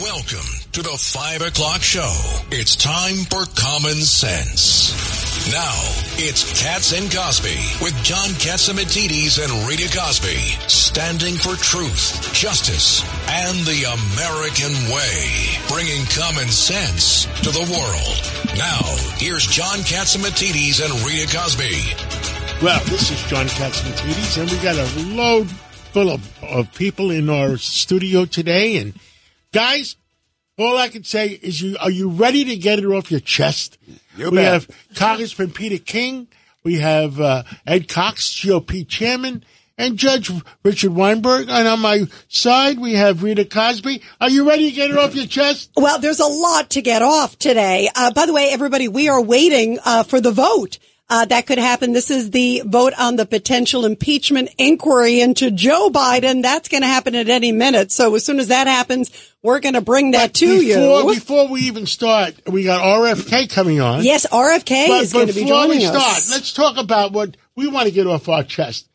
Welcome to the 5 o'clock show. It's time for Common Sense. Now, it's Cats and Cosby with John Catsimatidis and Rita Cosby, standing for truth, justice, and the American way, bringing common sense to the world. Now, here's John Catsimatidis and Rita Cosby. Well, this is John Catsimatidis, and we got a load full of, of people in our studio today. And guys, all I can say is, you are you ready to get it off your chest? You we bet. have Congressman Peter King, we have uh, Ed Cox, GOP chairman, and Judge Richard Weinberg. And on my side, we have Rita Cosby. Are you ready to get it off your chest? Well, there's a lot to get off today. Uh, by the way, everybody, we are waiting uh, for the vote. Uh, that could happen. This is the vote on the potential impeachment inquiry into Joe Biden. That's going to happen at any minute. So as soon as that happens, we're going to bring that to before, you. Before we even start, we got RFK coming on. yes, RFK But is going to be before joining we start, us. let's talk about what we want to get off our chest.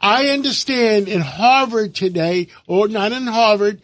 I understand in Harvard today, or not in Harvard,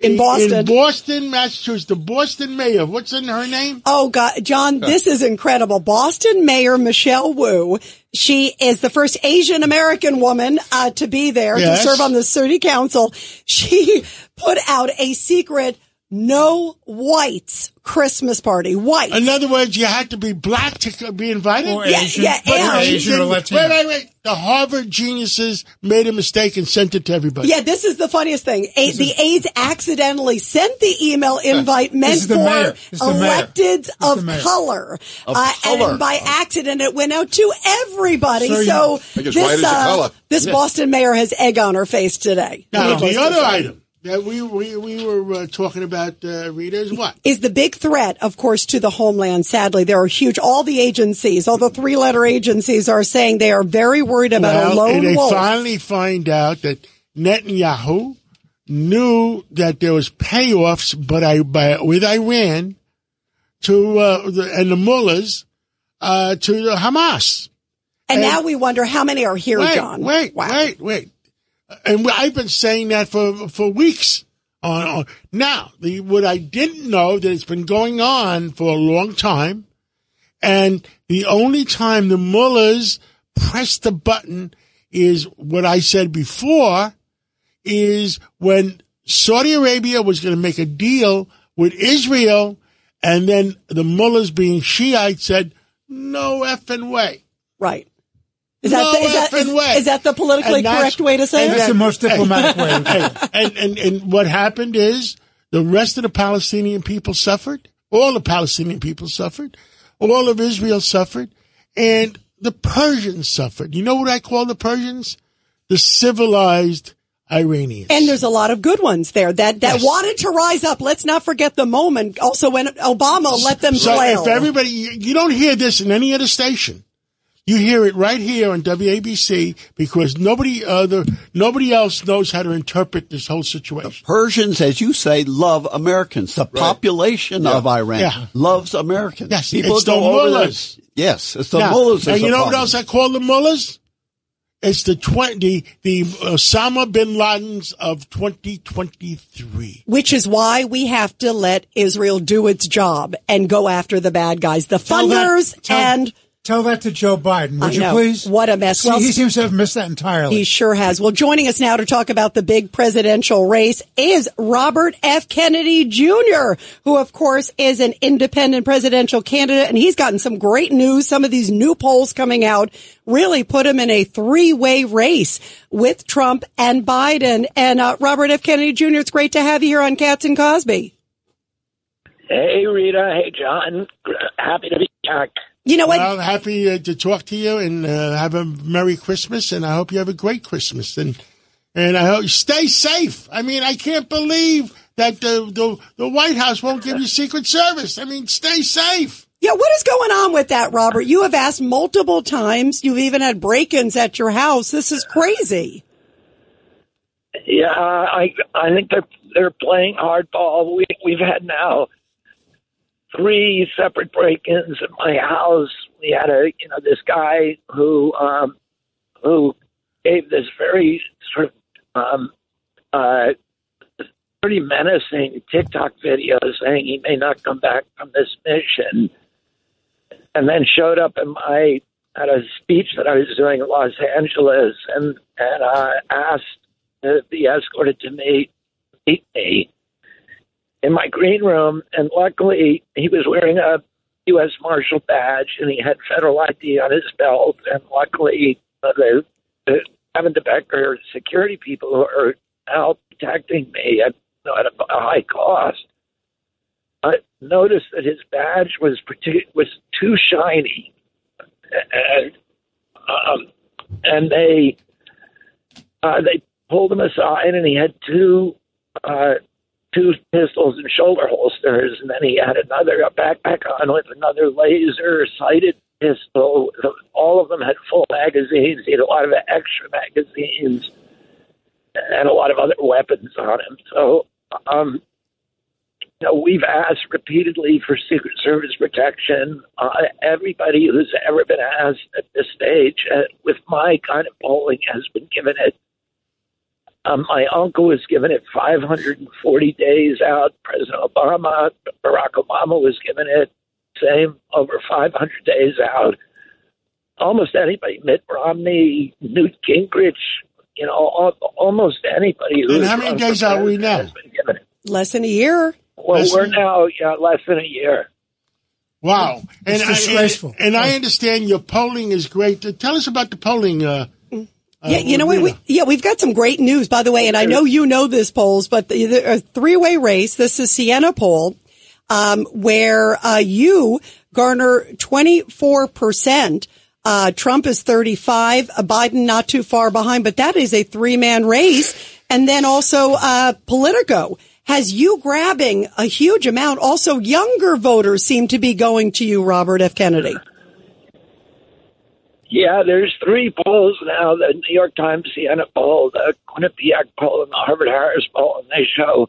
In Boston. in Boston, Massachusetts, the Boston mayor. What's in her name? Oh God, John, this is incredible. Boston Mayor Michelle Wu. She is the first Asian American woman uh, to be there Yes. to serve on the city council. She put out a secret no whites Christmas party. White. In other words, you had to be black to be invited. Or Yeah, Asian, yeah, or and- Asian or Latino. Wait, wait, wait. The Harvard geniuses made a mistake and sent it to everybody. yeah, this is the funniest thing. A- the aides accidentally sent the email invite meant for mayor. This is the mayor. electeds of color. Of Uh, color. And by accident, it went out to everybody. So So, this, white is a uh, color. this Boston mayor has egg on her face today. Now, the other say. item that we we, we were uh, talking about, uh, Rita, is what? is the big threat, of course, to the homeland. Sadly, there are huge. All the agencies, all the three-letter agencies, are saying they are very worried about a Well, lone they wolf. finally find out that Netanyahu knew that there was payoffs, but I by, with Iran to uh, the, and the mullahs uh, to the Hamas. and and- now we wonder how many are here, Wait, John. wait, Wow. wait, wait. And I've been saying that for for weeks. On, on. now, the, what I didn't know that it's been going on for a long time, and the only time the mullahs press the button is what I said before, is when Saudi Arabia was going to make a deal with Israel, and then the mullahs, being Shiite, said, "No effing way." Right. Is that, No the, is, that, is, way. is that the politically correct way to say and it? That's the most diplomatic way. Hey, and, and, and what happened is the rest of the Palestinian people suffered. All the Palestinian people suffered. All of Israel suffered. And the Persians suffered. You know what I call the Persians? The civilized Iranians. And there's a lot of good ones there that, that Yes. wanted to rise up. Let's not forget the moment also when Obama let them so flail. if everybody, you, you don't hear this in any other station. You hear it right here on WABC because nobody other, nobody else knows how to interpret this whole situation. Persians, as you say, love Americans. The population of Iran Yeah. loves Americans. Yes, People it's the go there- mullahs. Yes, it's the Now, mullahs. And you know what else I call the mullahs? It's the twenty, the Osama bin Ladens of 2023. which is why we have to let Israel do its job and go after the bad guys, the Tell that- funders tell- and Tell that to Joe Biden, would I you please? What a mess. Well, he seems to have missed that entirely. He sure has. Well, joining us now to talk about the big presidential race is Robert F. Kennedy Jr., who of course is an independent presidential candidate. And he's gotten some great news. Some of these new polls coming out really put him in a three-way race with Trump and Biden. And uh, Robert F. Kennedy Jr., it's great to have you here on Cats and Cosby. Hey, Rita. Hey, John. Happy to be back. You know what? Well, I'm happy uh, to talk to you and uh, have a Merry Christmas, and I hope you have a great Christmas. And and I hope you stay safe. I mean, I can't believe that the the, the White House won't give you Secret Service. I mean, stay safe. Yeah, what is going on with that, Robert? You have asked multiple times. You've even had break-ins at your house. This is crazy. Yeah, I I think they're they're playing hardball. We we've had now three separate break-ins at my house. We had a you know this guy who um who gave this very sort of um uh pretty menacing TikTok video saying he may not come back from this mission, and then showed up in my at a speech that I was doing in Los Angeles, and and uh, asked to be escorted to meet meet me in my green room, and luckily he was wearing a U.S. Marshal badge and he had federal ID on his belt, and luckily uh, the, the Gavin de Becker security people who are now protecting me at, at a, high cost. I noticed that his badge was partic- was too shiny, and um, and they uh, they pulled him aside, and he had two uh, two pistols and shoulder holsters, and then he had another a backpack on with another laser sighted pistol. All of them had full magazines. He had a lot of extra magazines and a lot of other weapons on him. So, um, you know, we've asked repeatedly for Secret Service protection. Uh, everybody who's ever been asked at this stage, uh, with my kind of polling, has been given it. Um, my uncle was given it 540 days out. President Obama, Barack Obama was given it same over 500 days out. Almost anybody, Mitt Romney, Newt Gingrich, you know, al- almost anybody. and how many days are we now? been given it. Less than a year. Well, Less we're than- now yeah, less than a year. Wow. And It's I, disgraceful. and, and I understand your polling is great. Tell us about the polling. Uh, Yeah, you know what? We, yeah, we've got some great news, by the way, and I know you know this polls, but the, the a three-way race. This is Siena poll, um, where uh, you garner twenty-four percent. Uh, Trump is thirty-five. Uh, Biden not too far behind, but that is a three-man race. And then also uh, Politico has you grabbing a huge amount. Also, younger voters seem to be going to you, Robert F. Kennedy. Yeah, there's three polls now: the New York Times Siena poll, the Quinnipiac poll, and the Harvard Harris poll, and they show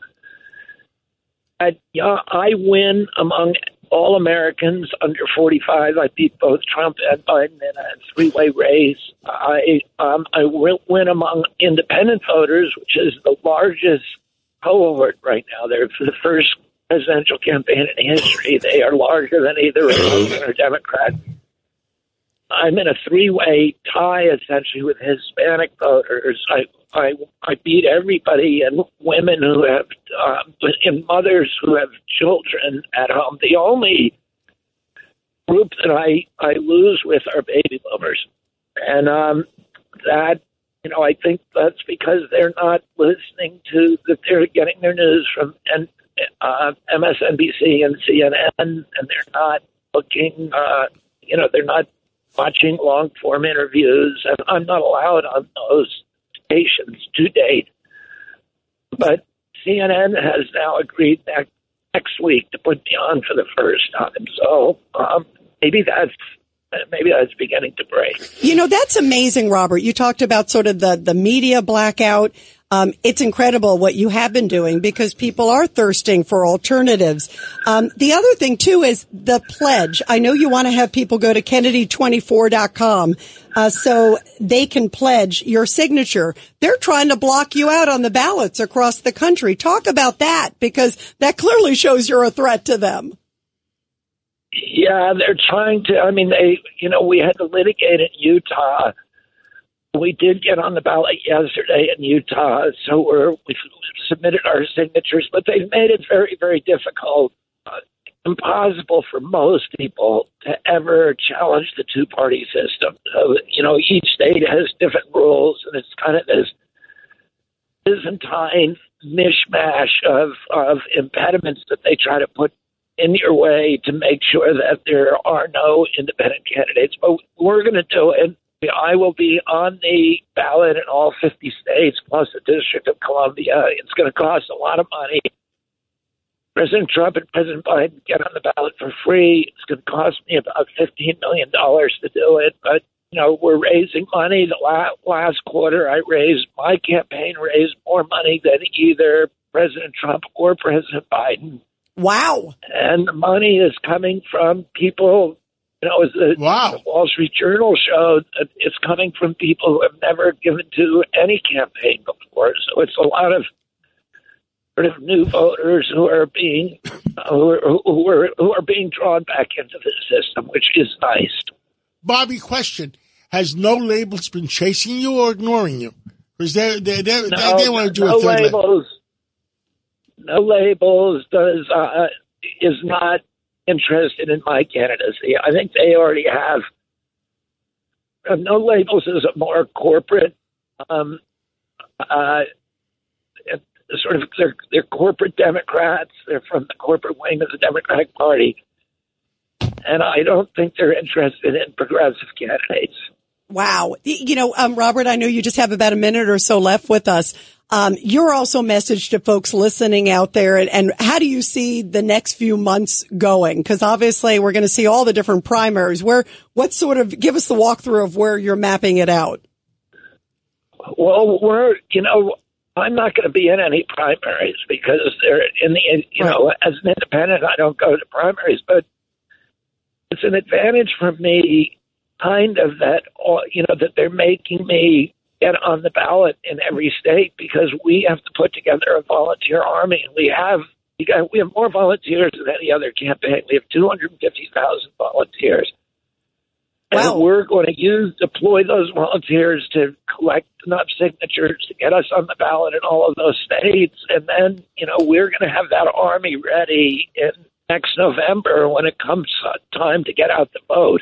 that yeah, I win among all Americans under 45. I beat both Trump and Biden in a three-way race. I um, I win among independent voters, which is the largest cohort right now. They're the first presidential campaign in history. They are larger than either Republican or Democrat. I'm in a three-way tie essentially with Hispanic voters. I I I beat everybody and women who have um, and mothers who have children at home. The only group that I I lose with are baby boomers, and um, that you know I think that's because they're not listening to that they're getting their news from and uh, MSNBC and CNN, and they're not looking. Uh, you know, they're not watching long form interviews, and I'm not allowed on those stations to date. But CNN has now agreed that next week to put me on for the first time. So um, maybe that's maybe that's beginning to break. You know, that's amazing, Robert. You talked about sort of the, the media blackout. Um, it's incredible what you have been doing because people are thirsting for alternatives. Um, the other thing too is the pledge. I know you want to have people go to Kennedy24.com, uh, so they can pledge your signature. They're trying to block you out on the ballots across the country. Talk about that because that clearly shows you're a threat to them. Yeah, they're trying to. I mean, they, you know, we had to litigate in Utah. We did get on the ballot yesterday in Utah, so we're we submitted our signatures, but they've made it very, very difficult, uh, impossible for most people to ever challenge the two-party system. So, you know, each state has different rules, and it's kind of this Byzantine mishmash of of impediments that they try to put in your way to make sure that there are no independent candidates. But we're going to do it. I will be on the ballot in all 50 states plus the District of Columbia. It's going to cost a lot of money. President Trump and President Biden get on the ballot for free. It's going to cost me about $15 million to do it. But, you know, we're raising money. The last quarter I raised, my campaign raised more money than either President Trump or President Biden Wow. and the money is coming from people. You know, as the, Wow. Wall Street Journal showed, that it's coming from people who have never given to any campaign before. So it's a lot of sort of new voters who are being who are, who are who are being drawn back into the system, which is nice. Bobby, question: Has no labels been chasing you or ignoring you? Because they they they, No, they, want to do no a third label. labels. No labels does uh, is not interested in my candidacy. I think they already have. No labels is a more corporate, um, uh, sort of they're, they're corporate Democrats. They're from the corporate wing of the Democratic Party, and I don't think they're interested in progressive candidates. Wow. You know, um, Robert, I know you just have about a minute or so left with us. Um, you're also message to folks listening out there and, and how do you see the next few months going? Cause obviously we're going to see all the different primaries. Where, what sort of, give us the walkthrough of where you're mapping it out. Well, we're you know I'm not going to be in any primaries because they're in the you know as an independent I don't go to primaries, but it's an advantage for me, kind of that all you know that they're making me get on the ballot in every state because we have to put together a volunteer army and we have. We have more volunteers than any other campaign. We have 250,000 volunteers. Wow. And we're going to use deploy those volunteers to collect enough signatures to get us on the ballot in all of those states, and then you know we're going to have that army ready in next November when it comes time to get out the vote.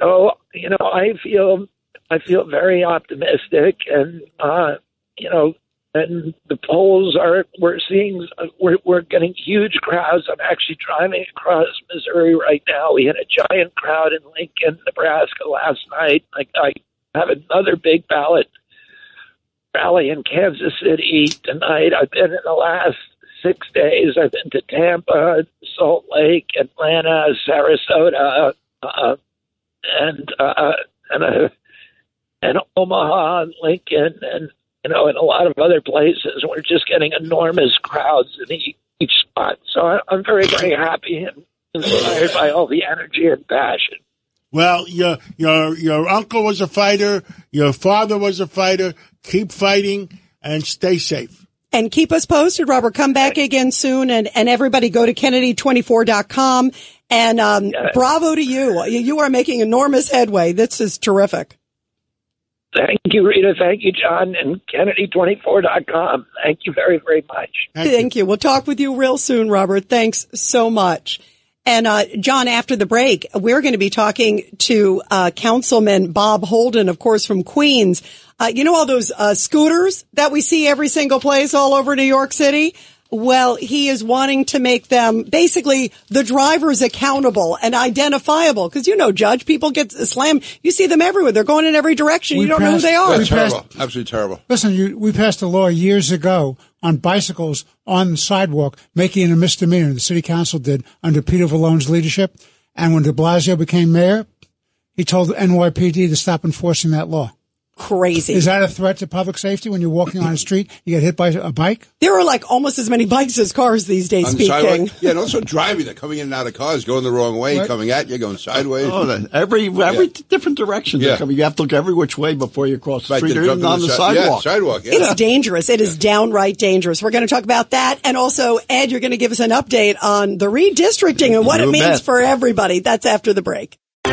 So you know I feel I feel very optimistic, and uh, you know. And the polls are, we're seeing, we're, we're getting huge crowds. I'm actually driving across Missouri right now. We had a giant crowd in Lincoln, Nebraska last night. I, I have another big ballot rally in Kansas City tonight. I've been in the last six days. I've been to Tampa, Salt Lake, Atlanta, Sarasota, uh, and uh, and uh, and Omaha, and Lincoln, and you know, and a lot of other places. We're just getting enormous crowds in each, each spot. So I, I'm very, very happy and inspired by all the energy and passion. Well, your your your uncle was a fighter. Your father was a fighter. Keep fighting and stay safe. And keep us posted, Robert. Come back again soon and, and everybody go to Kennedy24.com and, um, bravo to you. You you are making enormous headway. This is terrific. Thank you, Rita. Thank you, John, and Kennedy24.com. Thank you very, very much. Thank, you. We'll talk with you real soon, Robert. Thanks so much. And uh, John, after the break, we're going to be talking to uh, Councilman Bob Holden, of course, from Queens. Uh, you know all those uh, scooters that we see every single place all over New York City? Well, he is wanting to make them basically the drivers accountable and identifiable. Cause you know, Judge, people get slammed. You see them everywhere. They're going in every direction. We you don't know who they are. we That's passed- terrible. Absolutely terrible. Listen, you, we passed a law years ago on bicycles on the sidewalk, making it a misdemeanor. The city council did under Peter Vallone's leadership. And when de Blasio became mayor, he told the NYPD to stop enforcing that law. Crazy. Is that a threat to public safety when you're walking on a street, you get hit by a bike? there are like almost as many bikes as cars these days, On the speaking. sidewalk. Yeah, and also driving. They're coming in and out of cars, going the wrong way, Right. coming at you, going sideways. Oh, the- every every different direction. Yeah. Yeah. Coming. You have to look every which way before you cross the Right, street they or even in on the si- sidewalk. Yeah, sidewalk. Yeah. It's dangerous. It is downright dangerous. We're going to talk about that. And also, Ed, you're going to give us an update on the redistricting and what You it means bet. for everybody. That's after the break.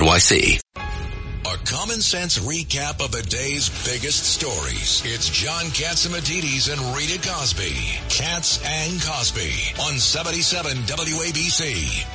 NYC. A common sense recap of the day's biggest stories. It's John Catsimatidis and Rita Cosby. Cats and Cosby on 77 WABC.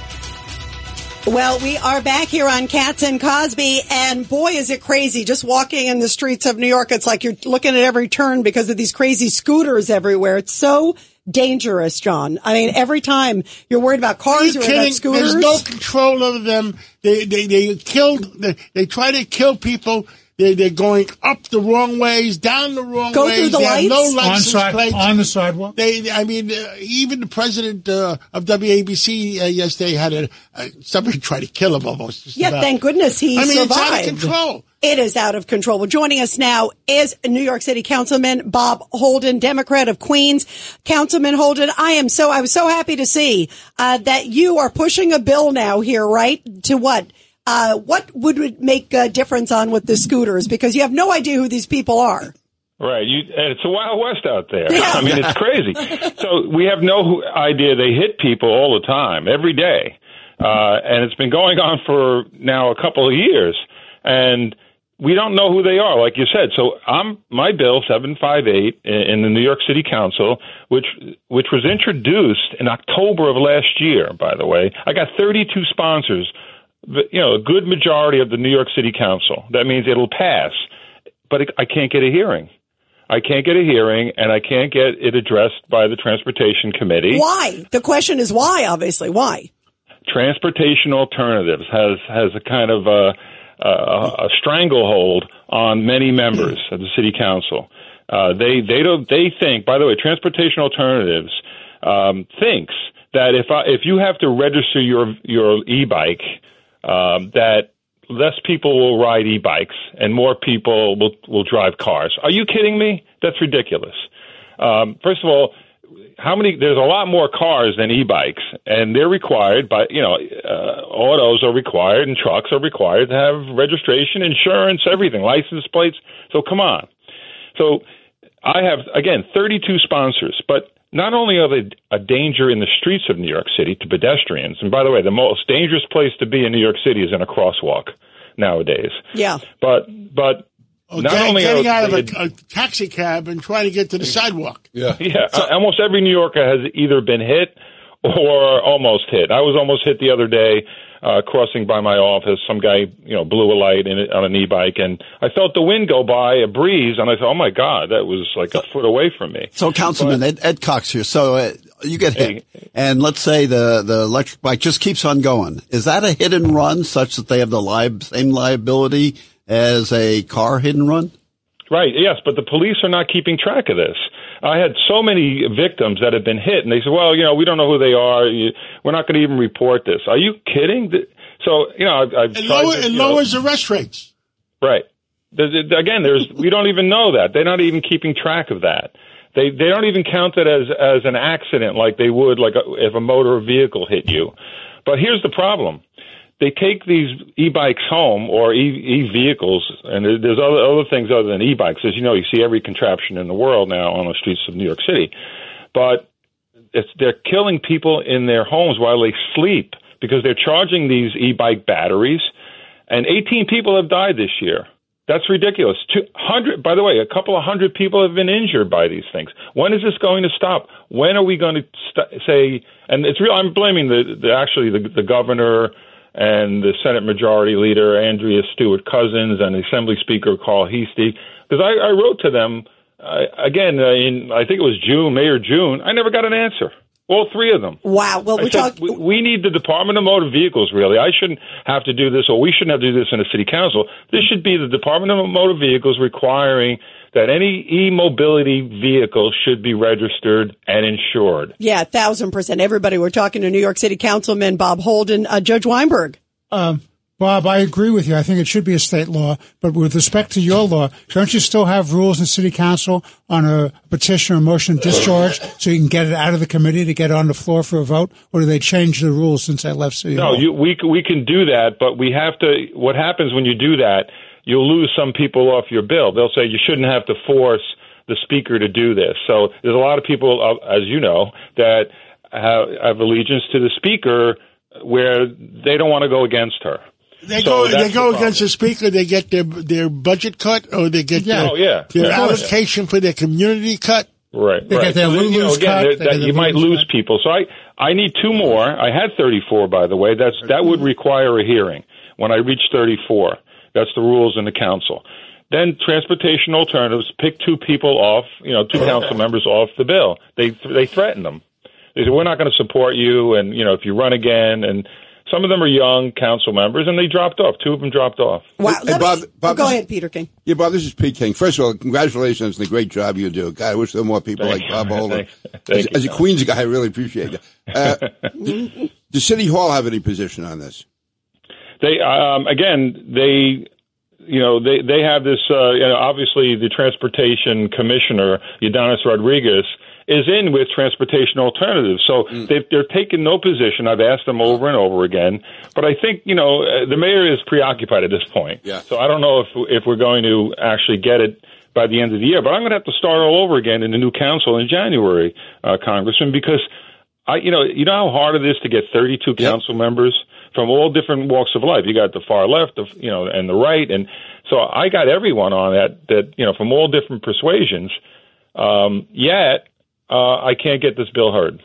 Well, we are back here on Cats and Cosby, and boy, is it crazy. Just walking in the streets of New York, it's like you're looking at every turn because of these crazy scooters everywhere. It's so dangerous, John. I mean, every time you're worried about cars, you worried about kidding? scooters. There's no control over them. They they they killed. They, they try to kill people. They they're going up the wrong ways, down the wrong Go ways. through the they have no lights? on, license side, plates. on the sidewalk. They, I mean, uh, even the president uh, of WABC uh, yesterday had a uh, somebody tried to kill him almost. Yeah, about. thank goodness he I mean, survived. it's out of control. It is out of control. Well, joining us now is New York City Councilman Bob Holden, Democrat of Queens. Councilman Holden, I am so, I was so happy to see, uh, that you are pushing a bill now here, right? To what? Uh, what would it make a difference on with the scooters? Because you have no idea who these people are. Right. You, it's a wild west out there. Yeah. I mean, it's crazy. so we have no idea they hit people all the time, every day. Uh, and it's been going on for now a couple of years. And we don't know who they are, like you said. So I'm my bill seven five eight in the New York City Council, which which was introduced in October of last year. By the way, I got 32 sponsors. You know, a good majority of the New York City Council. That means it'll pass, but it, I can't get a hearing. I can't get a hearing, and I can't get it addressed by the Transportation Committee. Why? The question is why, obviously. Why? Transportation Alternatives has has a kind of a, a, a stranglehold on many members of the city council. Uh, they they don't they think. By the way, Transportation Alternatives um, thinks that if I, if you have to register your your e-bike, um, that less people will ride e-bikes and more people will will drive cars. Are you kidding me? That's ridiculous. Um, first of all, how many? There's a lot more cars than e-bikes, and they're required by you know, uh, autos are required and trucks are required to have registration, insurance, everything, license plates. So come on. So I have again 32 sponsors, but not only are they a danger in the streets of New York City to pedestrians, and by the way, the most dangerous place to be in New York City is in a crosswalk nowadays. Yeah. But but Oh, not get- only getting are out of a, a taxi cab and trying to get to the sidewalk. Yeah. Yeah, uh, almost every New Yorker has either been hit or almost hit. I was almost hit the other day uh, crossing by my office. Some guy, you know, blew a light in it on an e-bike, and I felt the wind go by, a breeze, and I thought, "Oh my God, that was like a foot away from me." So, Councilman Ed, Ed Cox here. So uh, you get hit, and let's say the the electric bike just keeps on going. Is that a hit and run, such that they have the li- same liability as a car hit and run? Right. Yes, but the police are not keeping track of this. I had so many victims that have been hit, and they said, "Well, you know, we don't know who they are. We're not going to even report this." Are you kidding? So, you know, I've, I've It, tried lower, to, it you know- lowers arrest rates. Right. There's, again, there's we don't even know that. They're not even keeping track of that. They they don't even count it as as an accident like they would like a, if a motor vehicle hit you. But here's the problem. They take these e-bikes home or e- e-vehicles, and there's other other things other than e-bikes. As you know, you see every contraption in the world now on the streets of New York City. But it's they're killing people in their homes while they sleep because they're charging these e-bike batteries, and 18 people have died this year. That's ridiculous. 200, by the way, a couple of hundred people have been injured by these things. When is this going to stop? When are we going to st- say? And it's real. I'm blaming the, the actually the, the governor and the Senate Majority Leader Andrea Stewart Cousins and Assembly Speaker Carl Heastie because I, I wrote to them uh, again in I think it was June, May or June. I never got an answer. All three of them. Wow. Well, we said, talk. we, we need the Department of Motor Vehicles, really. I shouldn't have to do this, or we shouldn't have to do this in a city council. This should be the Department of Motor Vehicles requiring that any e-mobility vehicle should be registered and insured. Yeah, thousand percent. Everybody, we're talking to New York City Councilman Bob Holden, uh, Judge Weinberg. Um, Bob, I agree with you. I think it should be a state law. But with respect to your law, don't you still have rules in city council on a petition or motion of discharge so you can get it out of the committee to get it on the floor for a vote? Or do they change the rules since I left city No, you, we we can do that, but we have to. What happens when you do that? You'll lose some people off your bill. They'll say you shouldn't have to force the speaker to do this. So there's a lot of people, uh, as you know, that have, have allegiance to the speaker where they don't want to go against her. They So go. that's They the go against problem. the speaker. They get their their budget cut, or they get Yeah. their, Oh, yeah. their Yeah. allocation for their community cut. Right. They right. get their So, you know, again, cut, they that get you their might lose cut. people. So I, I need two more. I had 34, by the way. That's that would mm-hmm. require a hearing when I reach 34. That's the rules in the council. Then transportation alternatives pick two people off, you know, two council members off the bill. They they threaten them. They say we're not going to support you, and you know if you run again, and Some of them are young council members, and they dropped off. Two of them dropped off. Wow. Hey, Let me- Bob- Bob, oh, go ahead, Peter King. Yeah, Bob, this is Pete King. First of all, congratulations on the great job you do. God, I wish there were more people Thank like you. Bob Holden. Thank- thank as, you, as a Queens guy, I really appreciate it. Uh, does City Hall have any position on this? They um, again, they you know they they have this. Uh, you know, obviously the transportation commissioner Ydanis Rodriguez is in with transportation alternatives. So they, they're taking no position. I've asked them over and over again, but I think you know uh, the mayor is preoccupied at this point. Yeah. So I don't know if if we're going to actually get it by the end of the year. But I'm going to have to start all over again in the new council in January, uh, Congressman, because I, you know, you know how hard it is to get 32 council members from all different walks of life. You got the far left, the, you know, and the right, and so I got everyone on that that you know from all different persuasions. Um, yet uh, I can't get this bill heard.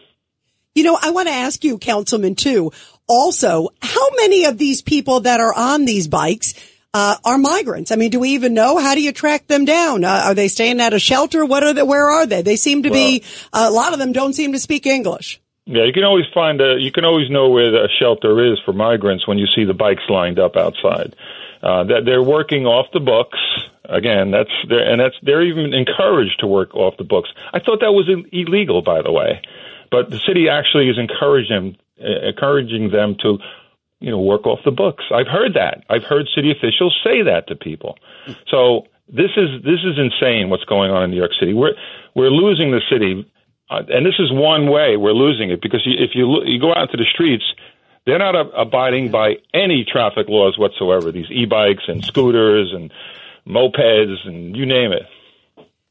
You know, I want to ask you, Councilman, too. Also, how many of these people that are on these bikes uh, are migrants? I mean, do we even know? How do you track them down? Uh, are they staying at a shelter? What are they? Where are they? They seem to be. Uh, a lot of them don't seem to speak English. Yeah, you can always find a. You can always know where a shelter is for migrants when you see the bikes lined up outside. Uh, that they're working off the books again. That's and that's they're even encouraged to work off the books. I thought that was Ill- illegal, by the way, but the city actually is encouraging uh, encouraging them to, you know, work off the books. I've heard that. I've heard city officials say that to people. So this is this is insane. What's going on in New York City? We're we're losing the city. Uh, and this is one way we're losing it because you, if you look, you go out into the streets, they're not ab- abiding by any traffic laws whatsoever. These e-bikes and scooters and mopeds and you name it.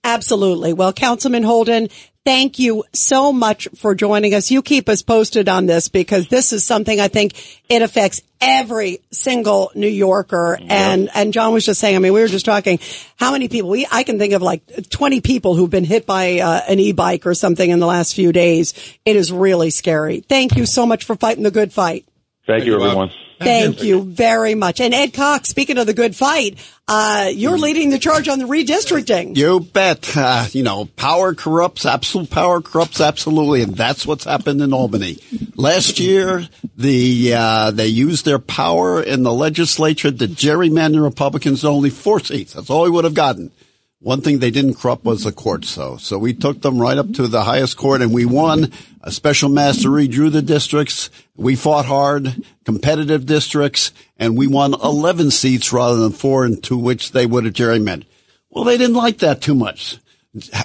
Absolutely. Well, Councilman Holden, thank you so much for joining us. You keep us posted on this because this is something I think it affects every single New Yorker. And, and John was just saying, I mean, we were just talking how many people we, I can think of like 20 people who've been hit by uh, an e-bike or something in the last few days. It is really scary. Thank you so much for fighting the good fight. Thank, you, you, Bob. Thank you very much. And Ed Cox, speaking of the good fight, uh, you're leading the charge on the redistricting. You bet. Uh, you know, power corrupts. Absolute power corrupts absolutely, and that's what's happened in Albany. Last year, the uh, they used their power in the legislature to gerrymander Republicans to only four seats. That's all we would have gotten. One thing they didn't corrupt was the courts, though. So we took them right up to the highest court, and we won. A special master redrew the districts. We fought hard, competitive districts, and we won 11 seats rather than four, into which they would have gerrymandered. Well, they didn't like that too much.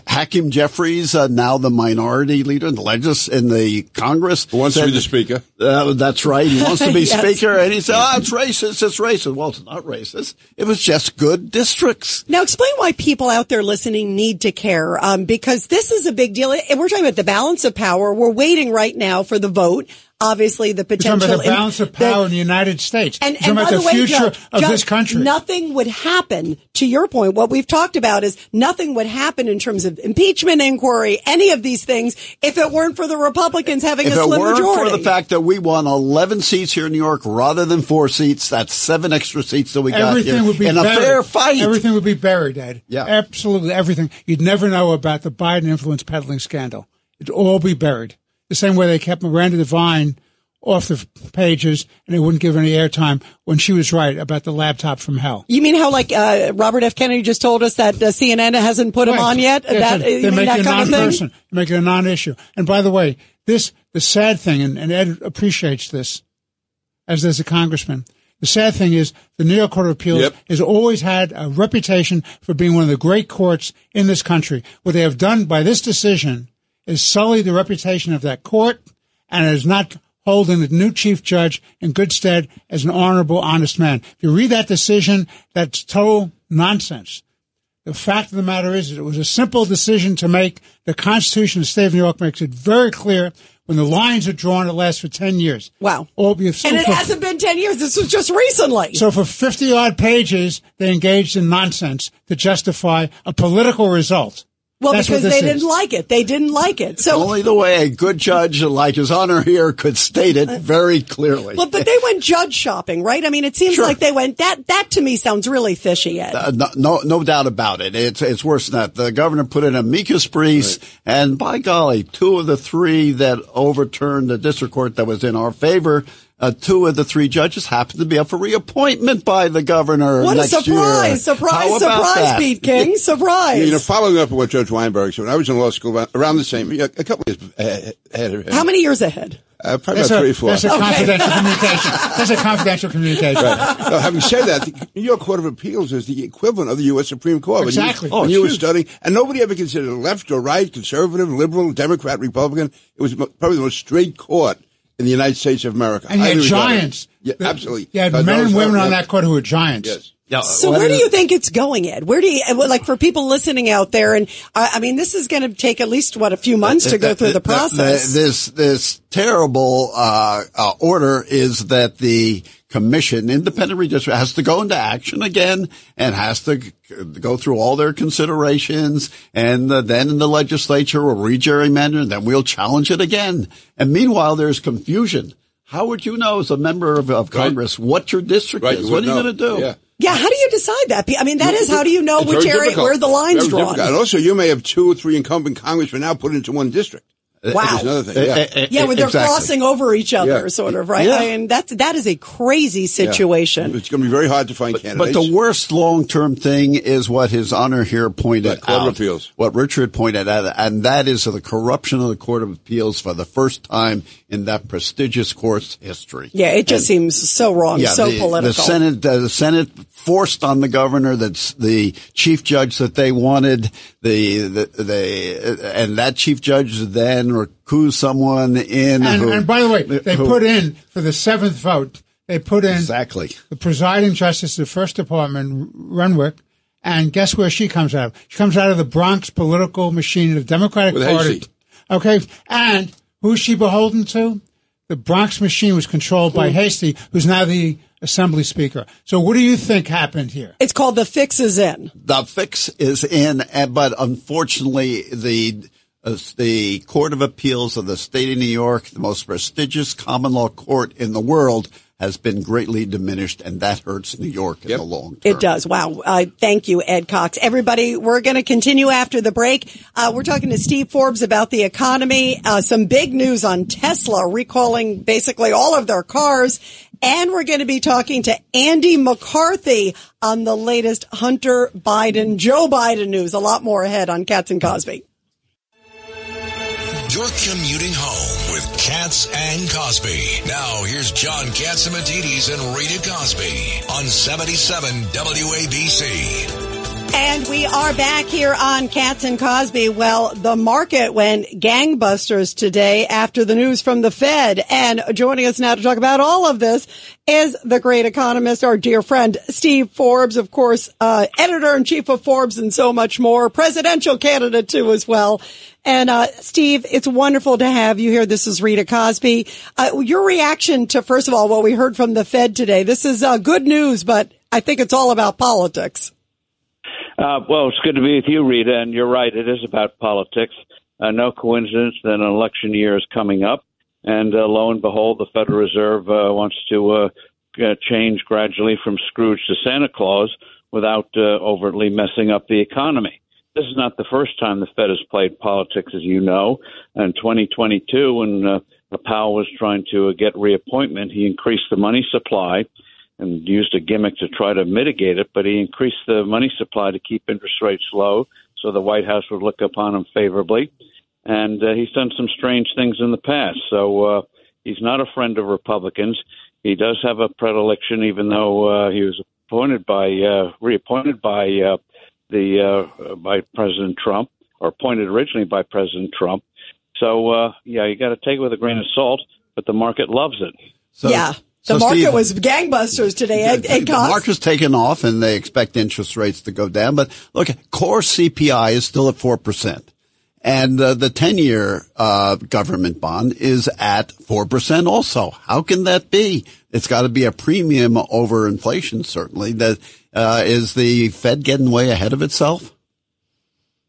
Hakeem Jeffries, uh, now the minority leader in the legis in the Congress, Who wants to be the speaker? uh, that's right. He wants to be Yes. speaker, and he said, "Oh, it's racist. It's racist." Well, it's not racist. It was just good districts. Now explain why people out there listening need to care, um, because this is a big deal. And we're talking about the balance of power. We're waiting right now for the vote. Obviously, the We're potential about the balance of power in the United States. and, We're and talking by about the way, future Judge, of Judge, this country. nothing would happen. To your point, what we've talked about is nothing would happen in terms of impeachment inquiry, any of these things, if it weren't for the Republicans having If a it slim weren't majority. for the fact that we won 11 seats here in New York rather than four seats, that's seven extra seats that we got Everything here would be in buried. a fair fight. Everything would be buried, Ed. Yeah. Absolutely everything. You'd never know about the Biden influence peddling scandal. It'd all be buried. The same way they kept Miranda Devine off the pages and they wouldn't give her any airtime when she was right about the laptop from hell. you mean how like uh, Robert F. Kennedy just told us that uh, CNN hasn't put him on yet? Yeah, that, they, you they make that it a kind of thing? non-person. They make it a non-issue. And by the way, this, the sad thing, and, and Ed appreciates this, as does the congressman, the sad thing is the New York Court of Appeals Yep. has always had a reputation for being one of the great courts in this country. What they have done by this decision is sully the reputation of that court and is not holding the new chief judge in good stead as an honorable, honest man. If you read that decision, that's total nonsense. The fact of the matter is that it was a simple decision to make. The Constitution of the State of New York makes it very clear when the lines are drawn, it lasts for 10 years. Wow. All And it for- hasn't been 10 years. This was just recently. so for 50 odd pages, they engaged in nonsense to justify a political result. Well, That's because they is. didn't like it. They didn't like it. So Only the way a good judge like his honor here could state it very clearly. Well, but they went judge shopping, right? I mean, it seems Sure. like they went that. That to me sounds really fishy. Ed. Uh, no, no, no doubt about it. It's it's worse than that. The governor put in amicus briefs, and by golly, two of the three that overturned the district court that was in our favor uh, two of the three judges happen to be up for reappointment by the governor. What a surprise! Year. Surprise! How about Surprise, that? Pete King! Surprise! You know, following up on what Judge Weinberg said, when I was in law school around, around the same, a couple of years ahead of him. How many years ahead? Uh, probably That's about a, three or four. that's a confidential communication. That's a confidential communication. No, having said that, the New York Court of Appeals is the equivalent of the U.S. Supreme Court. When you- Exactly. When Oh, you, were studying, and nobody ever considered left or right, conservative, liberal, Democrat, Republican. It was probably the most straight court in the United States of America. And you had giants. Yeah, absolutely. You had But men and women are- on yeah. that court who were giants. Yes. Yeah, So what where do you think it's going, Ed? Where do you like for people listening out there? And I I mean, this is going to take at least what a few months to go through the process. this this terrible uh, uh, order is that the commission, independent redistrict, has to go into action again and has to go through all their considerations, and uh, then in the legislature will re-gerrymander, and then we'll challenge it again. And meanwhile, there's confusion. How would you know, as a member of, of Congress, what your district Right, is? you What are you going to do? Yeah. yeah, how do you decide that? I mean, that is how do you know It's which area difficult. where the lines Very drawn? difficult. And also, you may have two or three incumbent congressmen now put into one district. Wow. Another thing. Uh, Yeah. uh, uh, Yeah, when they're exactly. crossing over each other, Yeah. sort of, right? Yeah. I mean, that's that is a crazy situation. It's going to be very hard to find But candidates. But the worst long-term thing is what His Honor here pointed Right, Court out. Appeals. What Richard pointed out, and that is the corruption of the Court of Appeals for the first time in that prestigious court's history. Yeah, it just seems so wrong, so the, political. The Senate, uh, the Senate forced on the governor that's the chief judge that they wanted. The, the, the, and that chief judge then recused someone in And, who, and by the way, they who- put in for the seventh vote. They put in exactly. the presiding justice of the first department, Renwick, and guess where she comes out of? She comes out of the Bronx political machine of the Democratic With Party. Okay, and who's she beholden to? The Bronx machine was controlled by Heastie, who's now the Assembly Speaker. So, what do you think happened here? it's called the fix is in. the fix is in, but unfortunately, the uh, the Court of Appeals of the state of New York, the most prestigious common law court in the world, has been greatly diminished, and that hurts New York in Yep. the long term. It does. Wow. Uh, thank you, Ed Cox. Everybody, we're going to continue after the break. Uh, we're talking to Steve Forbes about the economy. Uh, some big news on Tesla recalling basically all of their cars. And we're going to be talking to Andy McCarthy on the latest Hunter Biden, Joe Biden news. A lot more ahead on Cats and Cosby. You're commuting home with Cats and Cosby. Now here's John Catsimatidis and Rita Cosby on 77 WABC. And we are back here on Cats and Cosby. Well, the market went gangbusters today after the news from the Fed. And joining us now to talk about all of this is the great economist, our dear friend, Steve Forbes, of course, uh, editor in chief of Forbes and so much more, presidential candidate too as well. And, uh, Steve, it's wonderful to have you here. This is Rita Cosby. Uh, your reaction to, first of all, what we heard from the Fed today. This is, uh, good news, but I think it's all about politics. Uh, well, it's good to be with you, Rita, and you're right. It is about politics. Uh, no coincidence that an election year is coming up, and uh, lo and behold, the Federal Reserve uh, wants to uh, change gradually from Scrooge to Santa Claus without uh, overtly messing up the economy. This is not the first time the Fed has played politics, as you know. In 2022, when uh, Powell was trying to uh, get reappointment, he increased the money supply and used a gimmick to try to mitigate it, but he increased the money supply to keep interest rates low so the White House would look upon him favorably. And uh, he's done some strange things in the past. So uh, he's not a friend of Republicans. He does have a predilection, even though uh, he was appointed by, uh, reappointed by uh, the uh, by President Trump, or appointed originally by President Trump. So uh, yeah, you got to take it with a grain of salt, but the market loves it. So, yeah. The so market Steve, was gangbusters today. Ed, Ed the Cox? market's taken off and they expect interest rates to go down. But look, core CPI is still at 4%. And uh, the 10 year uh, government bond is at 4% also. How can that be? It's got to be a premium over inflation, certainly. That uh, is the Fed getting way ahead of itself?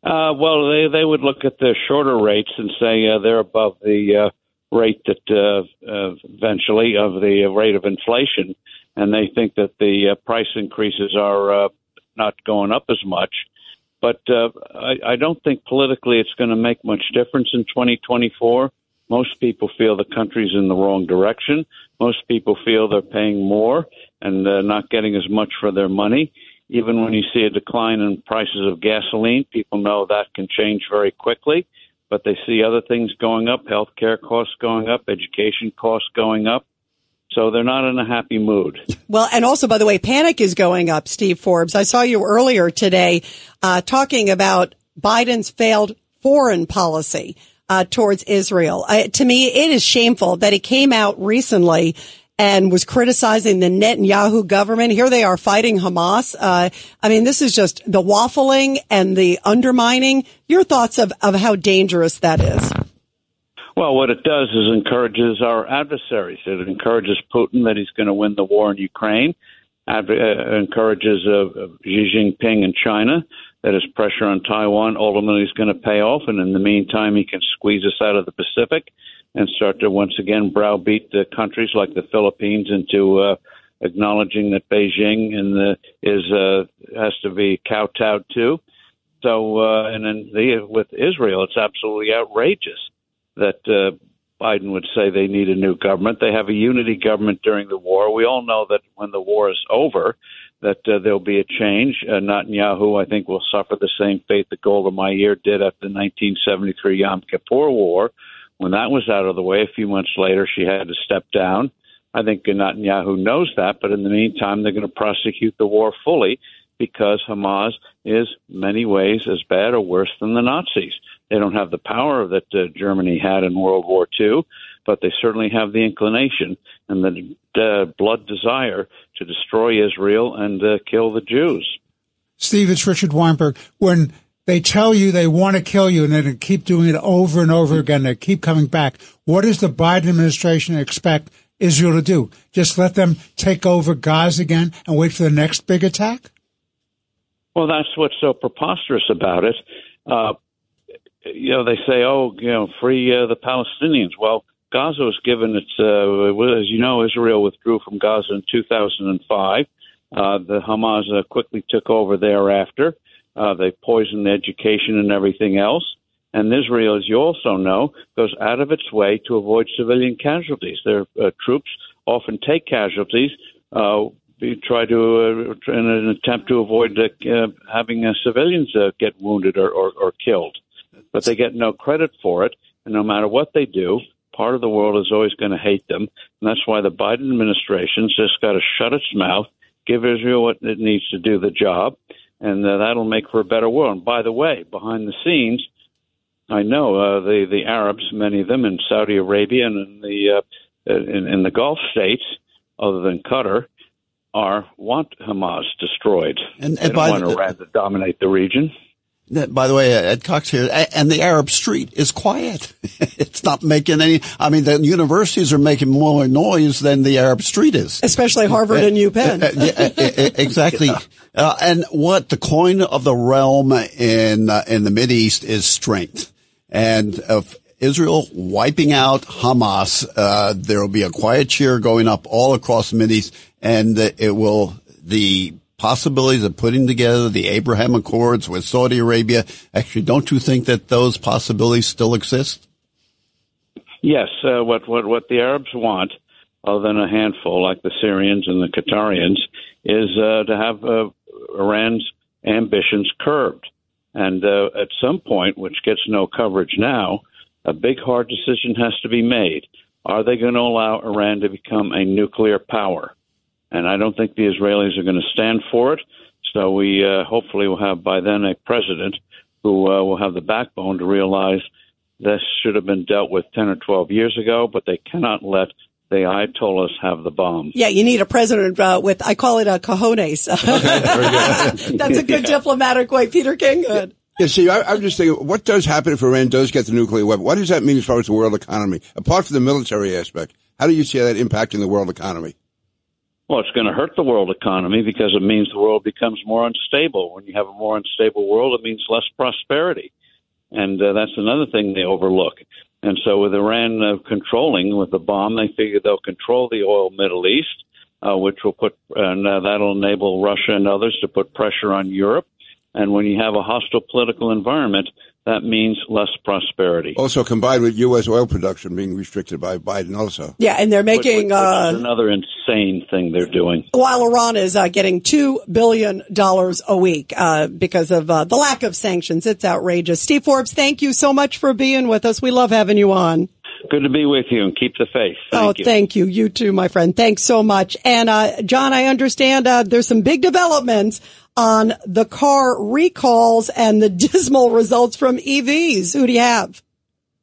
Uh, well, they they would look at the shorter rates and say uh, they're above the uh, rate that uh, uh, eventually of the rate of inflation, and they think that the uh, price increases are uh, not going up as much. But uh, I, I don't think politically it's going to make much difference in 2024. Most people feel the country's in the wrong direction. Most people feel they're paying more and uh, not getting as much for their money. Even when you see a decline in prices of gasoline, people know that can change very quickly. But they see other things going up, healthcare costs going up, education costs going up. So they're not in a happy mood. Well, and also, by the way, panic is going up, Steve Forbes. I saw you earlier today uh, talking about Biden's failed foreign policy uh, towards Israel. I, to me, it is shameful that he came out recently and was criticizing the Netanyahu government. Here they are fighting Hamas. Uh, I mean, this is just the waffling and the undermining. Your thoughts of, of how dangerous that is? Well, what it does is encourages our adversaries. It encourages Putin that he's going to win the war in Ukraine. Adv- uh, encourages uh, Xi Jinping in China that his pressure on Taiwan ultimately is going to pay off, and in the meantime, he can squeeze us out of the Pacific and start to once again browbeat the countries like the Philippines into uh, acknowledging that Beijing and the, is uh, has to be kowtowed to. So, uh, and then the, with Israel, it's absolutely outrageous that uh, Biden would say they need a new government. They have a unity government during the war. We all know that when the war is over, that uh, there'll be a change. Uh, Netanyahu, I think, will suffer the same fate that Golda Meir did after the 1973 Yom Kippur War. When that was out of the way, a few months later, she had to step down. I think Netanyahu knows that, but in the meantime, they're going to prosecute the war fully because Hamas is many ways as bad or worse than the Nazis. They don't have the power that uh, Germany had in World War II, but they certainly have the inclination and the uh, blood desire to destroy Israel and uh, kill the Jews. Steve, it's Richard Weinberg. When they tell you they want to kill you and they keep doing it over and over again, they keep coming back, what does the Biden administration expect Israel to do? Just let them take over Gaza again and wait for the next big attack? Well, that's what's so preposterous about it. Uh, you know, they say, "Oh, you know, free uh, the Palestinians." Well, Gaza was given its, uh, as you know, Israel withdrew from Gaza in 2005. Uh, the Hamas uh, quickly took over thereafter. Uh, they poisoned education and everything else. And Israel, as you also know, goes out of its way to avoid civilian casualties. Their uh, troops often take casualties, uh, try to, uh, in an attempt to avoid uh, having uh, civilians uh, get wounded or, or, or killed but they get no credit for it. And no matter what they do, part of the world is always going to hate them. And that's why the Biden administration's just got to shut its mouth, give Israel what it needs to do the job, and uh, that'll make for a better world. And by the way, behind the scenes, I know uh, the the Arabs, many of them in Saudi Arabia and in the uh, in, in the Gulf states, other than Qatar, are want Hamas destroyed. And, and they don't want the, Iran to dominate the region. By the way, Ed Cox here, and the Arab Street is quiet. it's not making any. I mean, the universities are making more noise than the Arab Street is, especially Harvard and UPenn. yeah, exactly. Uh, and what the coin of the realm in uh, in the Mid East is strength, and of Israel wiping out Hamas, uh, there will be a quiet cheer going up all across the Mid East, and it will the possibilities of putting together the Abraham Accords with Saudi Arabia. Actually, don't you think that those possibilities still exist? Yes. Uh, what what what the Arabs want, other than a handful like the Syrians and the Qatarians, is uh, to have uh, Iran's ambitions curbed. And uh, at some point, which gets no coverage now, a big hard decision has to be made. Are they going to allow Iran to become a nuclear power? And I don't think the Israelis are going to stand for it. So we uh, hopefully will have by then a president who uh, will have the backbone to realize this should have been dealt with 10 or 12 years ago, but they cannot let the Ayatollahs have the bomb. Yeah, you need a president uh, with, I call it a cojones. That's a good yeah. diplomatic way. Peter King, good. Yeah, see, I, am just thinking, what does happen if Iran does get the nuclear weapon? What does that mean as far as the world economy? Apart from the military aspect, how do you see that impacting the world economy? Well, it's going to hurt the world economy because it means the world becomes more unstable. When you have a more unstable world, it means less prosperity. And uh, that's another thing they overlook. And so, with Iran uh, controlling with the bomb, they figure they'll control the oil Middle East, uh, which will put, and uh, that'll enable Russia and others to put pressure on Europe. And when you have a hostile political environment, that means less prosperity. Also combined with U.S. oil production being restricted by Biden also. Yeah, and they're making Which- which is uh, another insane thing they're doing. while Iran is uh, getting two billion dollars a week uh, because of uh, the lack of sanctions. It's outrageous. Steve Forbes, thank you so much for being with us. We love having you on. Good to be with you and keep the faith. Thank oh, you. thank you. You too, my friend. Thanks so much. And uh, John, I understand uh, there's some big developments on the car recalls and the dismal results from EVs. Who do you have?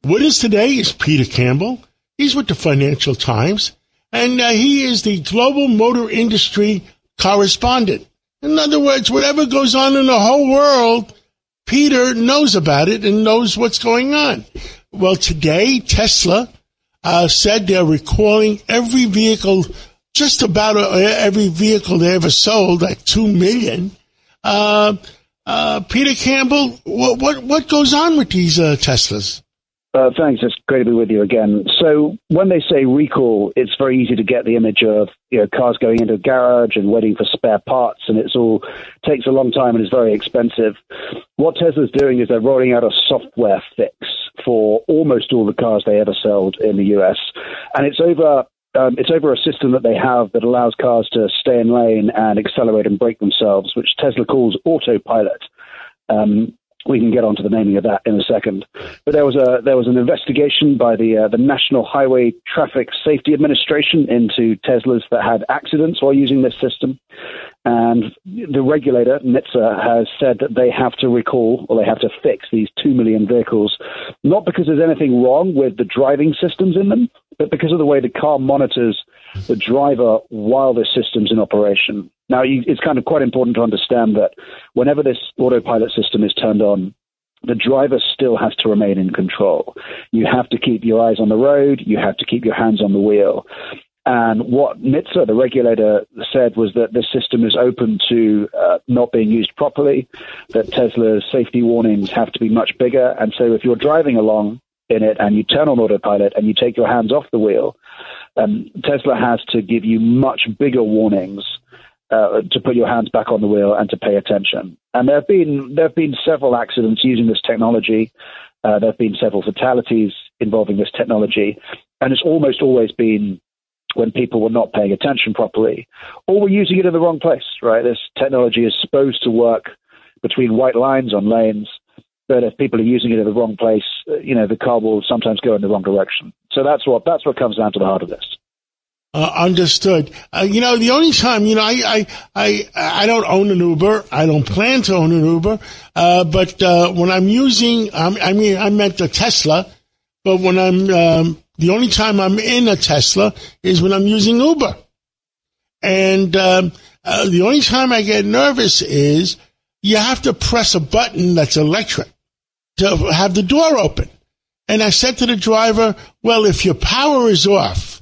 With us today is Peter Campbell. He's with the Financial Times, and uh, he is the global motor industry correspondent. In other words, whatever goes on in the whole world, Peter knows about it and knows what's going on. Well, today, Tesla uh, said they're recalling every vehicle, just about uh, every vehicle they ever sold, like two million. Uh, uh, Peter Campbell, what, what what goes on with these uh, Teslas? Uh, thanks. It's great to be with you again. So when they say recall, it's very easy to get the image of you know cars going into a garage and waiting for spare parts, and it's all takes a long time and is very expensive. What Tesla's doing is they're rolling out a software fix for almost all the cars they ever sold in the US, and it's over. Um, it's over a system that they have that allows cars to stay in lane and accelerate and brake themselves, which Tesla calls autopilot. Um, we can get onto the naming of that in a second. But there was a there was an investigation by the uh, the National Highway Traffic Safety Administration into Teslas that had accidents while using this system, and the regulator NHTSA has said that they have to recall or they have to fix these two million vehicles, not because there's anything wrong with the driving systems in them, but because of the way the car monitors the driver while the system's in operation. Now, you, it's kind of quite important to understand that whenever this autopilot system is turned on, the driver still has to remain in control. You have to keep your eyes on the road. You have to keep your hands on the wheel. And what NHTSA, the regulator, said was that this system is open to uh, not being used properly, that Tesla's safety warnings have to be much bigger. And so if you're driving along in it and you turn on autopilot and you take your hands off the wheel, um, Tesla has to give you much bigger warnings uh, to put your hands back on the wheel and to pay attention. And there have been there have been several accidents using this technology. Uh, there have been several fatalities involving this technology, and it's almost always been when people were not paying attention properly or were using it in the wrong place. Right, this technology is supposed to work between white lines on lanes. But if people are using it in the wrong place, uh, you know, the car will sometimes go in the wrong direction. So that's what that's what comes down to the heart of this. Uh, understood. Uh, you know, the only time, you know, I, I, I, I don't own an Uber. I don't plan to own an Uber. Uh, but, uh, when I'm using, I mean, I meant a Tesla, but when I'm, um, the only time I'm in a Tesla is when I'm using Uber. And, um, uh, the only time I get nervous is you have to press a button that's electric to have the door open. And I said to the driver, well, if your power is off,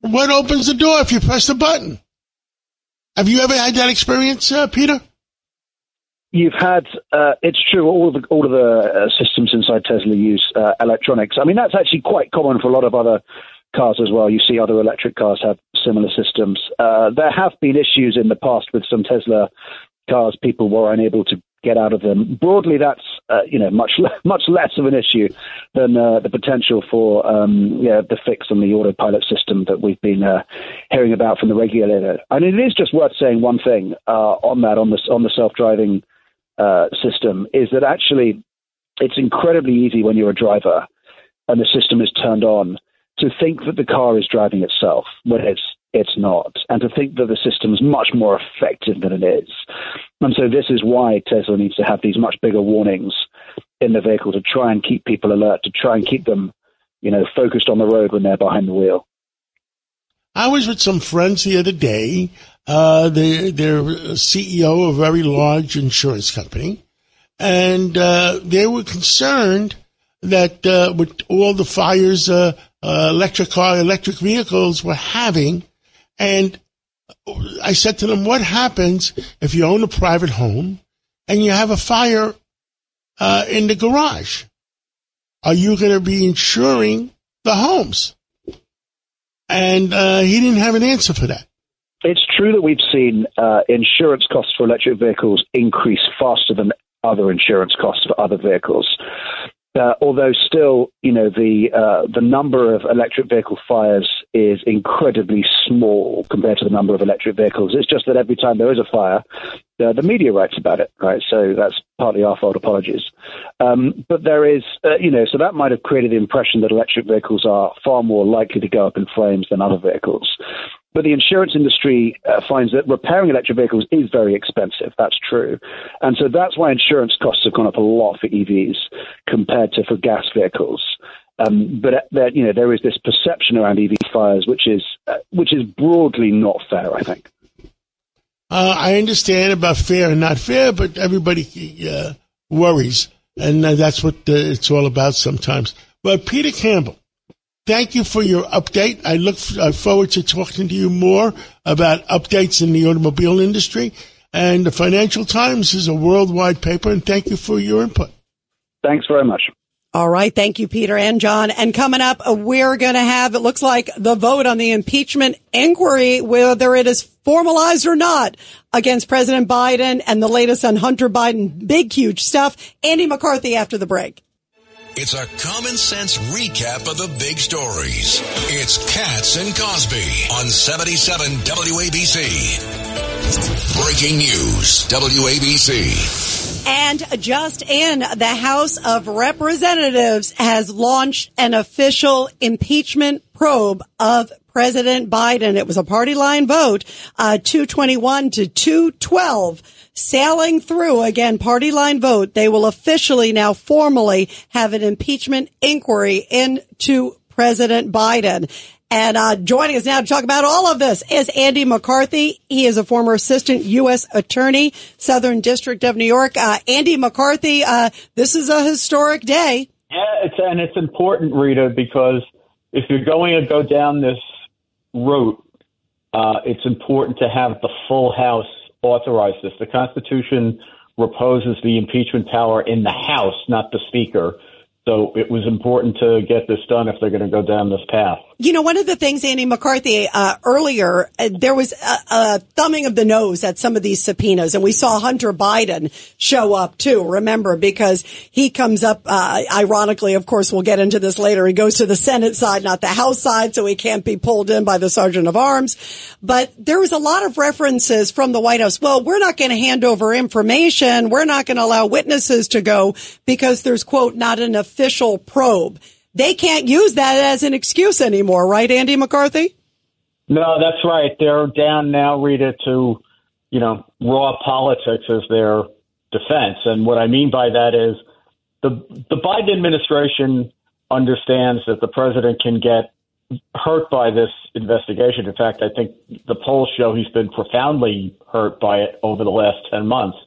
what opens the door if you press the button? Have you ever had that experience, uh, Peter? You've had, uh, it's true, all of the, all of the uh, systems inside Tesla use uh, electronics. I mean, that's actually quite common for a lot of other cars as well. You see other electric cars have similar systems. Uh, there have been issues in the past with some Tesla cars. People were unable to get out of them. Broadly, that's uh, you know much much less of an issue than uh, the potential for um, yeah, the fix on the autopilot system that we've been uh, hearing about from the regulator. And it is just worth saying one thing uh, on that on the on the self driving uh, system is that actually it's incredibly easy when you're a driver and the system is turned on to think that the car is driving itself when it's it's not, and to think that the system is much more effective than it is. And so this is why Tesla needs to have these much bigger warnings in the vehicle to try and keep people alert, to try and keep them, you know, focused on the road when they're behind the wheel. I was with some friends the other day. Uh, they, they're CEO of a very large insurance company, and uh, they were concerned that uh, with all the fires uh, uh, electric car, electric vehicles were having, and I said to them, "What happens if you own a private home and you have a fire uh, in the garage? Are you going to be insuring the homes?" And uh, he didn't have an answer for that. It's true that we've seen uh, insurance costs for electric vehicles increase faster than other insurance costs for other vehicles. Uh, although still, you know, the uh, the number of electric vehicle fires is incredibly small compared to the number of electric vehicles. It's just that every time there is a fire, uh, the media writes about it, right? So that's partly our fault. Apologies. Um, but there is, uh, you know, so that might have created the impression that electric vehicles are far more likely to go up in flames than other vehicles. But the insurance industry uh, finds that repairing electric vehicles is very expensive. That's true. And so that's why insurance costs have gone up a lot for EVs compared to for gas vehicles. Um, but uh, there, you know, there is this perception around EV fires, which is uh, which is broadly not fair. I think. Uh, I understand about fair and not fair, but everybody uh, worries, and uh, that's what uh, it's all about sometimes. But Peter Campbell, thank you for your update. I look forward to talking to you more about updates in the automobile industry. And the Financial Times is a worldwide paper, and thank you for your input. Thanks very much. All right. Thank you, Peter and John. And coming up, we're going to have, it looks like the vote on the impeachment inquiry, whether it is formalized or not against President Biden and the latest on Hunter Biden. Big, huge stuff. Andy McCarthy after the break. It's a common sense recap of the big stories. It's Cats and Cosby on 77 WABC. Breaking news, WABC. And just in, the House of Representatives has launched an official impeachment probe of President Biden. It was a party line vote, uh, 221 to 212 sailing through again party line vote. They will officially now formally have an impeachment inquiry into President Biden. And uh, joining us now to talk about all of this is Andy McCarthy. He is a former assistant U.S. attorney, Southern District of New York. Uh, Andy McCarthy, uh, this is a historic day. Yeah, it's, and it's important, Rita, because if you're going to go down this route, uh, it's important to have the full House authorize this. The Constitution reposes the impeachment power in the House, not the Speaker. So it was important to get this done if they're going to go down this path. You know, one of the things, Andy McCarthy, uh, earlier, uh, there was a, a, thumbing of the nose at some of these subpoenas, and we saw Hunter Biden show up too, remember, because he comes up, uh, ironically, of course, we'll get into this later. He goes to the Senate side, not the House side, so he can't be pulled in by the Sergeant of Arms. But there was a lot of references from the White House. Well, we're not going to hand over information. We're not going to allow witnesses to go because there's, quote, not an official probe they can't use that as an excuse anymore, right, Andy McCarthy? No, that's right. They're down now, Rita, to, you know, raw politics as their defense. And what I mean by that is the the Biden administration understands that the president can get hurt by this investigation. In fact, I think the polls show he's been profoundly hurt by it over the last 10 months.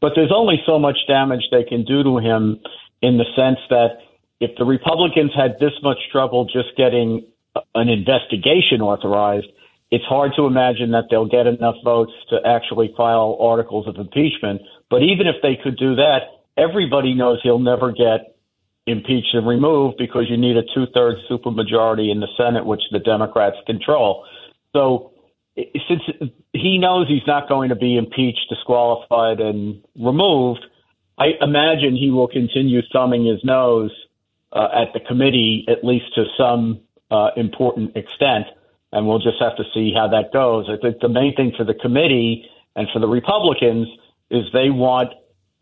But there's only so much damage they can do to him in the sense that if the Republicans had this much trouble just getting an investigation authorized, it's hard to imagine that they'll get enough votes to actually file articles of impeachment. But even if they could do that, everybody knows he'll never get impeached and removed because you need a two thirds supermajority in the Senate, which the Democrats control. So since he knows he's not going to be impeached, disqualified, and removed, I imagine he will continue thumbing his nose uh, at the committee, at least to some uh, important extent. And we'll just have to see how that goes. I think the main thing for the committee and for the Republicans is they want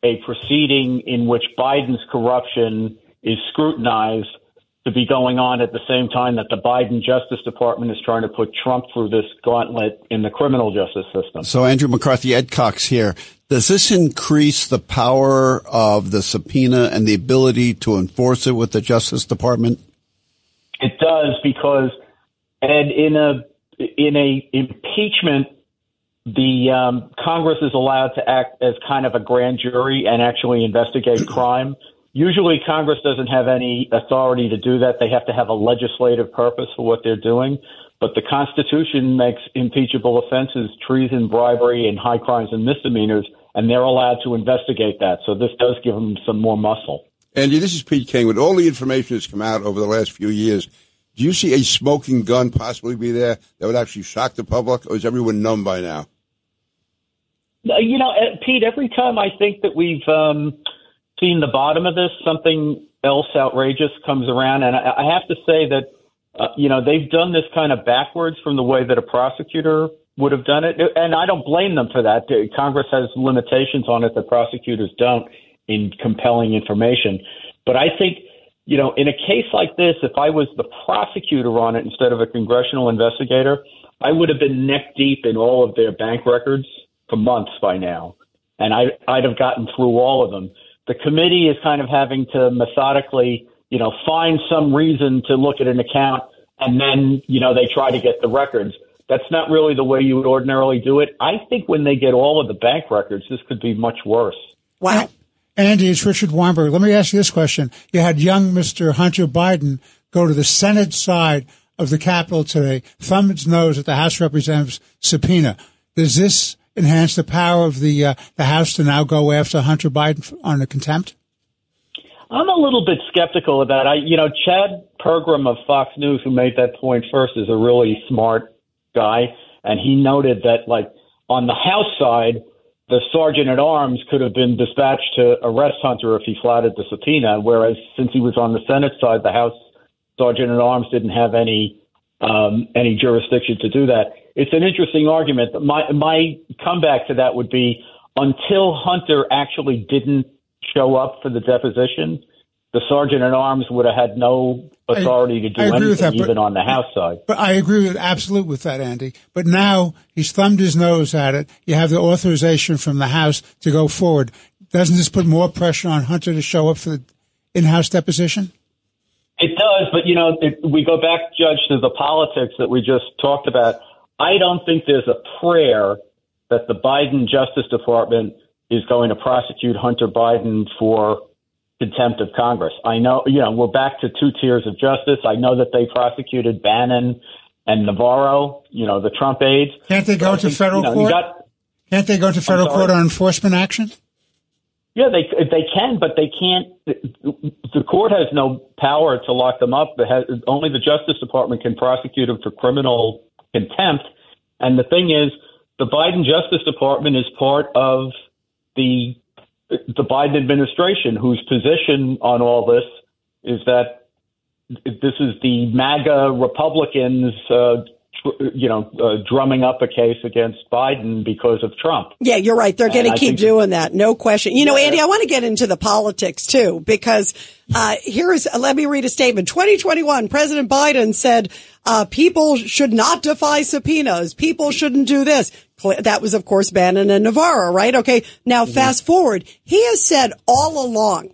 a proceeding in which Biden's corruption is scrutinized to be going on at the same time that the Biden Justice Department is trying to put Trump through this gauntlet in the criminal justice system. So, Andrew McCarthy, Ed Cox here. Does this increase the power of the subpoena and the ability to enforce it with the Justice Department? It does because, and in a in a impeachment, the um, Congress is allowed to act as kind of a grand jury and actually investigate crime. Usually, Congress doesn't have any authority to do that. They have to have a legislative purpose for what they're doing. But the Constitution makes impeachable offenses treason, bribery, and high crimes and misdemeanors, and they're allowed to investigate that. So this does give them some more muscle. Andy, this is Pete King. With all the information that's come out over the last few years, do you see a smoking gun possibly be there that would actually shock the public, or is everyone numb by now? You know, uh, Pete, every time I think that we've um, seen the bottom of this, something else outrageous comes around. And I, I have to say that, uh, you know, they've done this kind of backwards from the way that a prosecutor would have done it. And I don't blame them for that. Congress has limitations on it that prosecutors don't in compelling information. But I think, you know, in a case like this, if I was the prosecutor on it instead of a congressional investigator, I would have been neck deep in all of their bank records for months by now. And I, I'd have gotten through all of them. The committee is kind of having to methodically, you know, find some reason to look at an account and then, you know, they try to get the records. That's not really the way you would ordinarily do it. I think when they get all of the bank records, this could be much worse. Wow. Andy, it's Richard Weinberg. Let me ask you this question. You had young Mr. Hunter Biden go to the Senate side of the Capitol today, thumb its nose at the House Representatives subpoena. Does this enhance the power of the uh, the House to now go after Hunter Biden on a contempt? I'm a little bit skeptical that. I, you know, Chad Pergram of Fox News, who made that point first, is a really smart guy, and he noted that like on the House side, the sergeant at arms could have been dispatched to arrest Hunter if he flouted the subpoena, whereas since he was on the Senate side, the House sergeant at arms didn't have any um, any jurisdiction to do that. It's an interesting argument. My my comeback to that would be until Hunter actually didn't show up for the deposition, the sergeant at arms would have had no authority I, to do anything, that, even on the House side. But I agree with absolute with that, Andy. But now he's thumbed his nose at it. You have the authorization from the House to go forward. Doesn't this put more pressure on Hunter to show up for the in-house deposition? It does, but you know, it, we go back, Judge, to the politics that we just talked about. I don't think there's a prayer that the Biden Justice Department is going to prosecute Hunter Biden for contempt of Congress. I know, you know, we're back to two tiers of justice. I know that they prosecuted Bannon and Navarro, you know, the Trump aides. Can't they go to think, federal you know, court? Got, Can't they go to federal court on enforcement action? Yeah, they they can, but they can't. The court has no power to lock them up. Has, only the Justice Department can prosecute them for criminal contempt. And the thing is, the Biden Justice Department is part of the the Biden administration, whose position on all this is that this is the MAGA Republicans, uh, you know, uh, drumming up a case against Biden because of Trump. Yeah, you're right. They're going to keep doing that. No question. You know, Andy, I want to get into the politics too, because, uh, here's, let me read a statement. 2021, President Biden said, uh, people should not defy subpoenas. People shouldn't do this. That was, of course, Bannon and Navarro, right? Okay. Now mm-hmm. fast forward. He has said all along,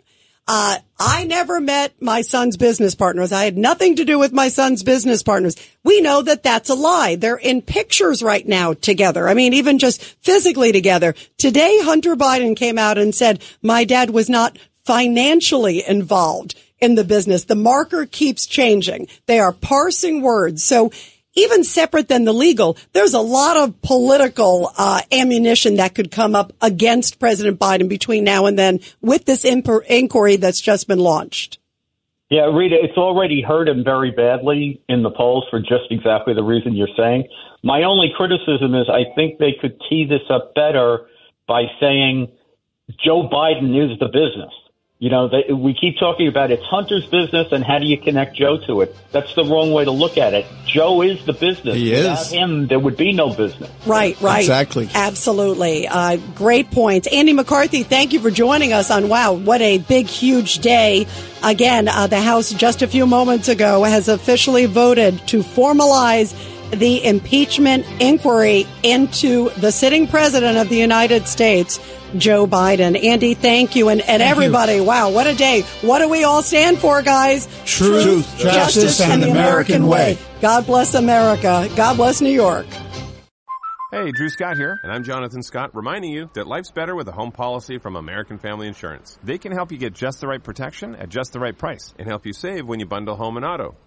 uh, I never met my son's business partners. I had nothing to do with my son's business partners. We know that that's a lie. They're in pictures right now together. I mean, even just physically together. Today, Hunter Biden came out and said, my dad was not financially involved in the business. The marker keeps changing. They are parsing words. So even separate than the legal, there's a lot of political uh, ammunition that could come up against President Biden between now and then with this inquiry that's just been launched. Yeah, Rita, it's already hurt him very badly in the polls for just exactly the reason you're saying. My only criticism is I think they could tee this up better by saying Joe Biden is the business. You know, they, we keep talking about it's Hunter's business and how do you connect Joe to it? That's the wrong way to look at it. Joe is the business. He Without is. him, there would be no business. Right, right. Exactly. Absolutely. Uh, great points. Andy McCarthy, thank you for joining us on Wow, what a big, huge day. Again, uh, the House just a few moments ago has officially voted to formalize the impeachment inquiry into the sitting president of the United States. Joe Biden. Andy, thank you. And, and thank everybody, you. wow, what a day. What do we all stand for, guys? Truth, Truth justice, justice, and, and the American, American way. way. God bless America. God bless New York. Hey, Drew Scott here, and I'm Jonathan Scott, reminding you that life's better with a home policy from American Family Insurance. They can help you get just the right protection at just the right price and help you save when you bundle home and auto.